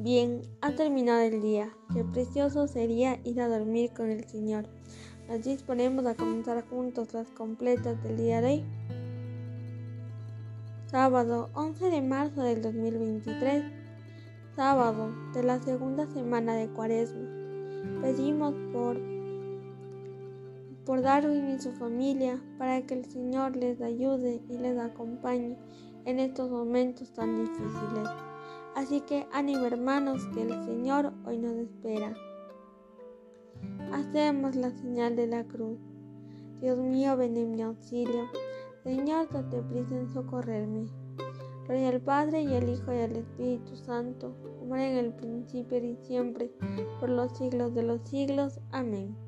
Bien, ha terminado el día. Qué precioso sería ir a dormir con el Señor. Nos disponemos a comenzar juntos las completas del día de hoy. Sábado 11 de marzo del 2023. Sábado de la segunda semana de Cuaresma. Pedimos por por Darwin y su familia para que el Señor les ayude y les acompañe en estos momentos tan difíciles. Así que ánimo hermanos que el Señor hoy nos espera. Hacemos la señal de la cruz. Dios mío, ven en mi auxilio. Señor, date prisa en socorrerme. Gloria al Padre y al Hijo y al Espíritu Santo, como en el principio y siempre, por los siglos de los siglos. Amén.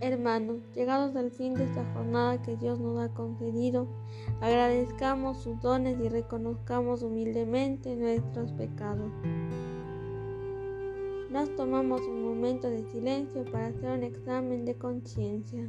Hermanos, llegados al fin de esta jornada que Dios nos ha concedido, agradezcamos sus dones y reconozcamos humildemente nuestros pecados. Nos tomamos un momento de silencio para hacer un examen de conciencia.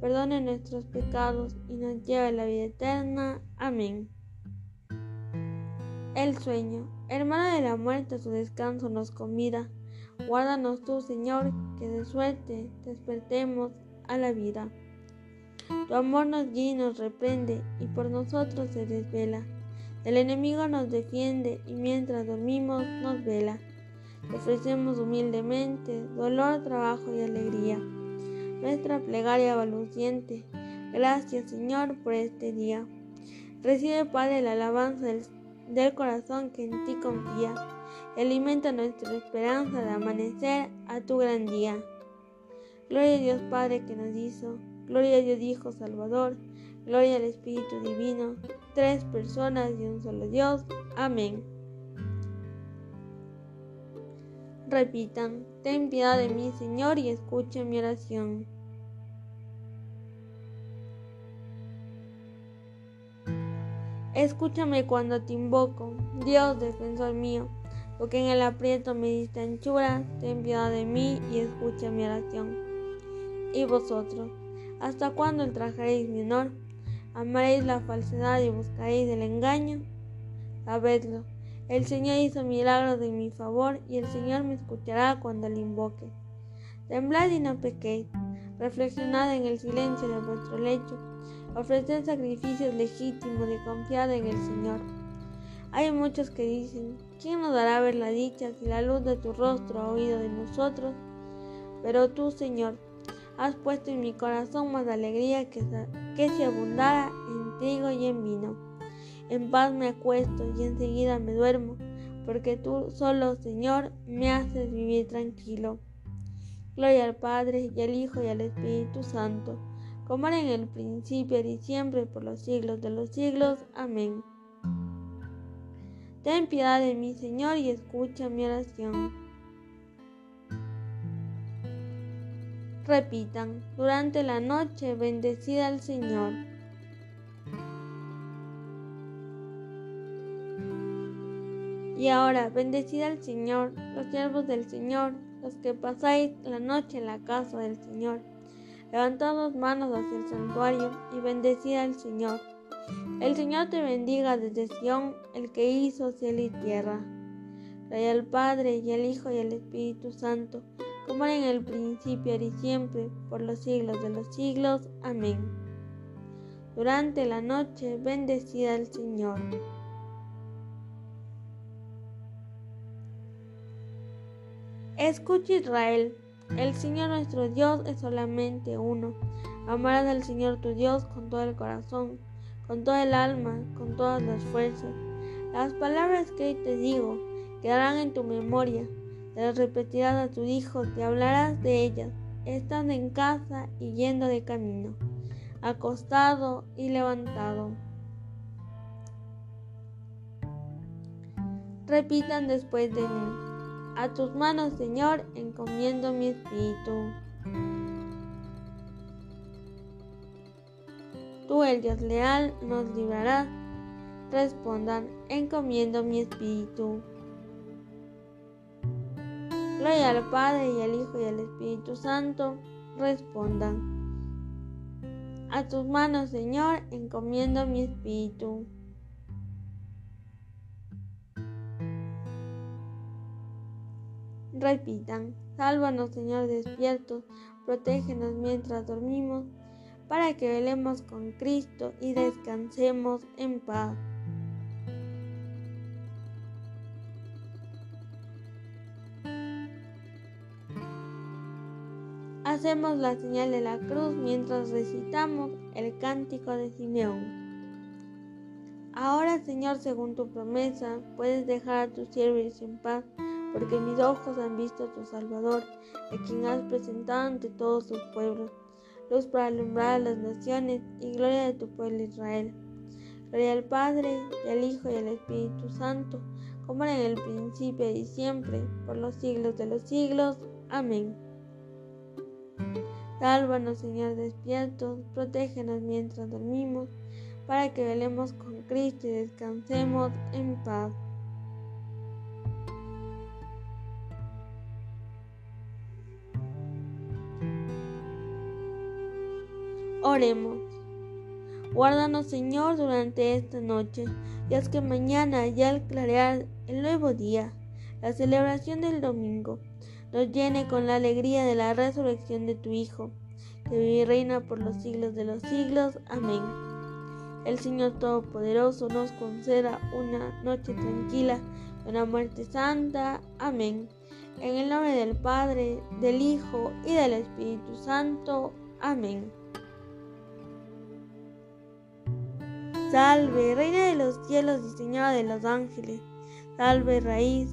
perdone nuestros pecados y nos lleve a la vida eterna. Amén. El sueño. Hermana de la muerte, su descanso nos convida. Guárdanos tú, Señor, que de suerte despertemos a la vida. Tu amor nos guía y nos reprende, y por nosotros se desvela. El enemigo nos defiende, y mientras dormimos nos vela. Te ofrecemos humildemente dolor, trabajo y alegría nuestra plegaria valuciente. Gracias, Señor, por este día. Recibe, Padre, la alabanza del, corazón que en ti confía. alimenta nuestra esperanza de amanecer a tu gran día. Gloria a Dios Padre que nos hizo. Gloria a Dios Hijo Salvador. Gloria al Espíritu Divino. Tres personas y un solo Dios. Amén. Repitan, ten piedad de mí, Señor, y escucha mi oración. Escúchame cuando te invoco, Dios defensor mío, porque en el aprieto me diste anchura, ten piedad de mí y escucha mi oración. Y vosotros, ¿hasta cuándo ultrajaréis mi honor? ¿Amaréis la falsedad y buscaréis el engaño? Sabedlo el Señor hizo milagros en mi favor y el Señor me escuchará cuando le invoque. Temblad y no pequéis. Reflexionad en el silencio de vuestro lecho. Ofreced sacrificios legítimos de confiar en el Señor. Hay muchos que dicen, ¿quién nos dará ver la dicha si la luz de tu rostro ha oído de nosotros? Pero tú, Señor, has puesto en mi corazón más alegría que, que si abundara en trigo y en vino. En paz me acuesto y enseguida me duermo, porque tú solo, Señor, me haces vivir tranquilo. Gloria al Padre y al Hijo y al Espíritu Santo, como era en el principio y siempre por los siglos de los siglos. Amén. Ten piedad de mí, Señor, y escucha mi oración. Repitan, durante la noche bendecida al Señor. Y ahora, bendecid al Señor, los siervos del Señor, los que pasáis la noche en la casa del Señor. Levantad las manos hacia el santuario y bendecid al Señor. El Señor te bendiga desde Sión, el que hizo cielo y tierra. Gloria al Padre y al Hijo y al Espíritu Santo, como era en el principio y siempre, por los siglos de los siglos. Amén. Durante la noche, bendecida al Señor. Escucha Israel, el Señor nuestro Dios es solamente uno. Amarás al Señor tu Dios con todo el corazón, con toda el alma, con todas las fuerzas. Las palabras que hoy te digo quedarán en tu memoria. Te las repetirás a tu hijo, te hablarás de ellas, estando en casa y yendo de camino. acostado y levantado. Repitan después de mí. A tus manos, Señor, encomiendo mi espíritu. Tú, el Dios leal, nos librarás. Respondan, encomiendo mi espíritu. Gloria al Padre y al Hijo y al Espíritu Santo. Respondan. A tus manos, Señor, encomiendo mi espíritu. Repitan, sálvanos Señor despiertos, protégenos mientras dormimos, para que velemos con Cristo y descansemos en paz. Hacemos la señal de la cruz mientras recitamos el cántico de Simeón. Ahora, Señor, según tu promesa, puedes dejar a tus siervos en paz porque mis ojos han visto a tu Salvador, a quien has presentado ante todos tus pueblos, luz para alumbrar a las naciones y gloria de tu pueblo Israel. Gloria al Padre, y al Hijo, y al Espíritu Santo, como era en el principio y siempre, por los siglos de los siglos. Amén. Sálvanos, Señor, despiertos, protégenos mientras dormimos, para que velemos con Cristo y descansemos en paz. Oremos. Guárdanos, Señor, durante esta noche, y haz que mañana, ya al clarear el nuevo día, la celebración del domingo, nos llene con la alegría de la resurrección de tu Hijo, que vive y reina por los siglos de los siglos. Amén. El Señor Todopoderoso nos conceda una noche tranquila, una muerte santa. Amén. En el nombre del Padre, del Hijo y del Espíritu Santo. Amén. Salve, Reina de los cielos y Señora de los ángeles. Salve, raíz.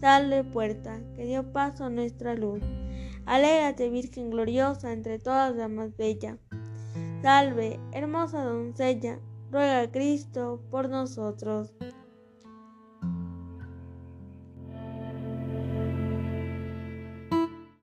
Salve, puerta, que dio paso a nuestra luz. Alégrate, Virgen gloriosa, entre todas la más bella. Salve, hermosa doncella, ruega a Cristo por nosotros.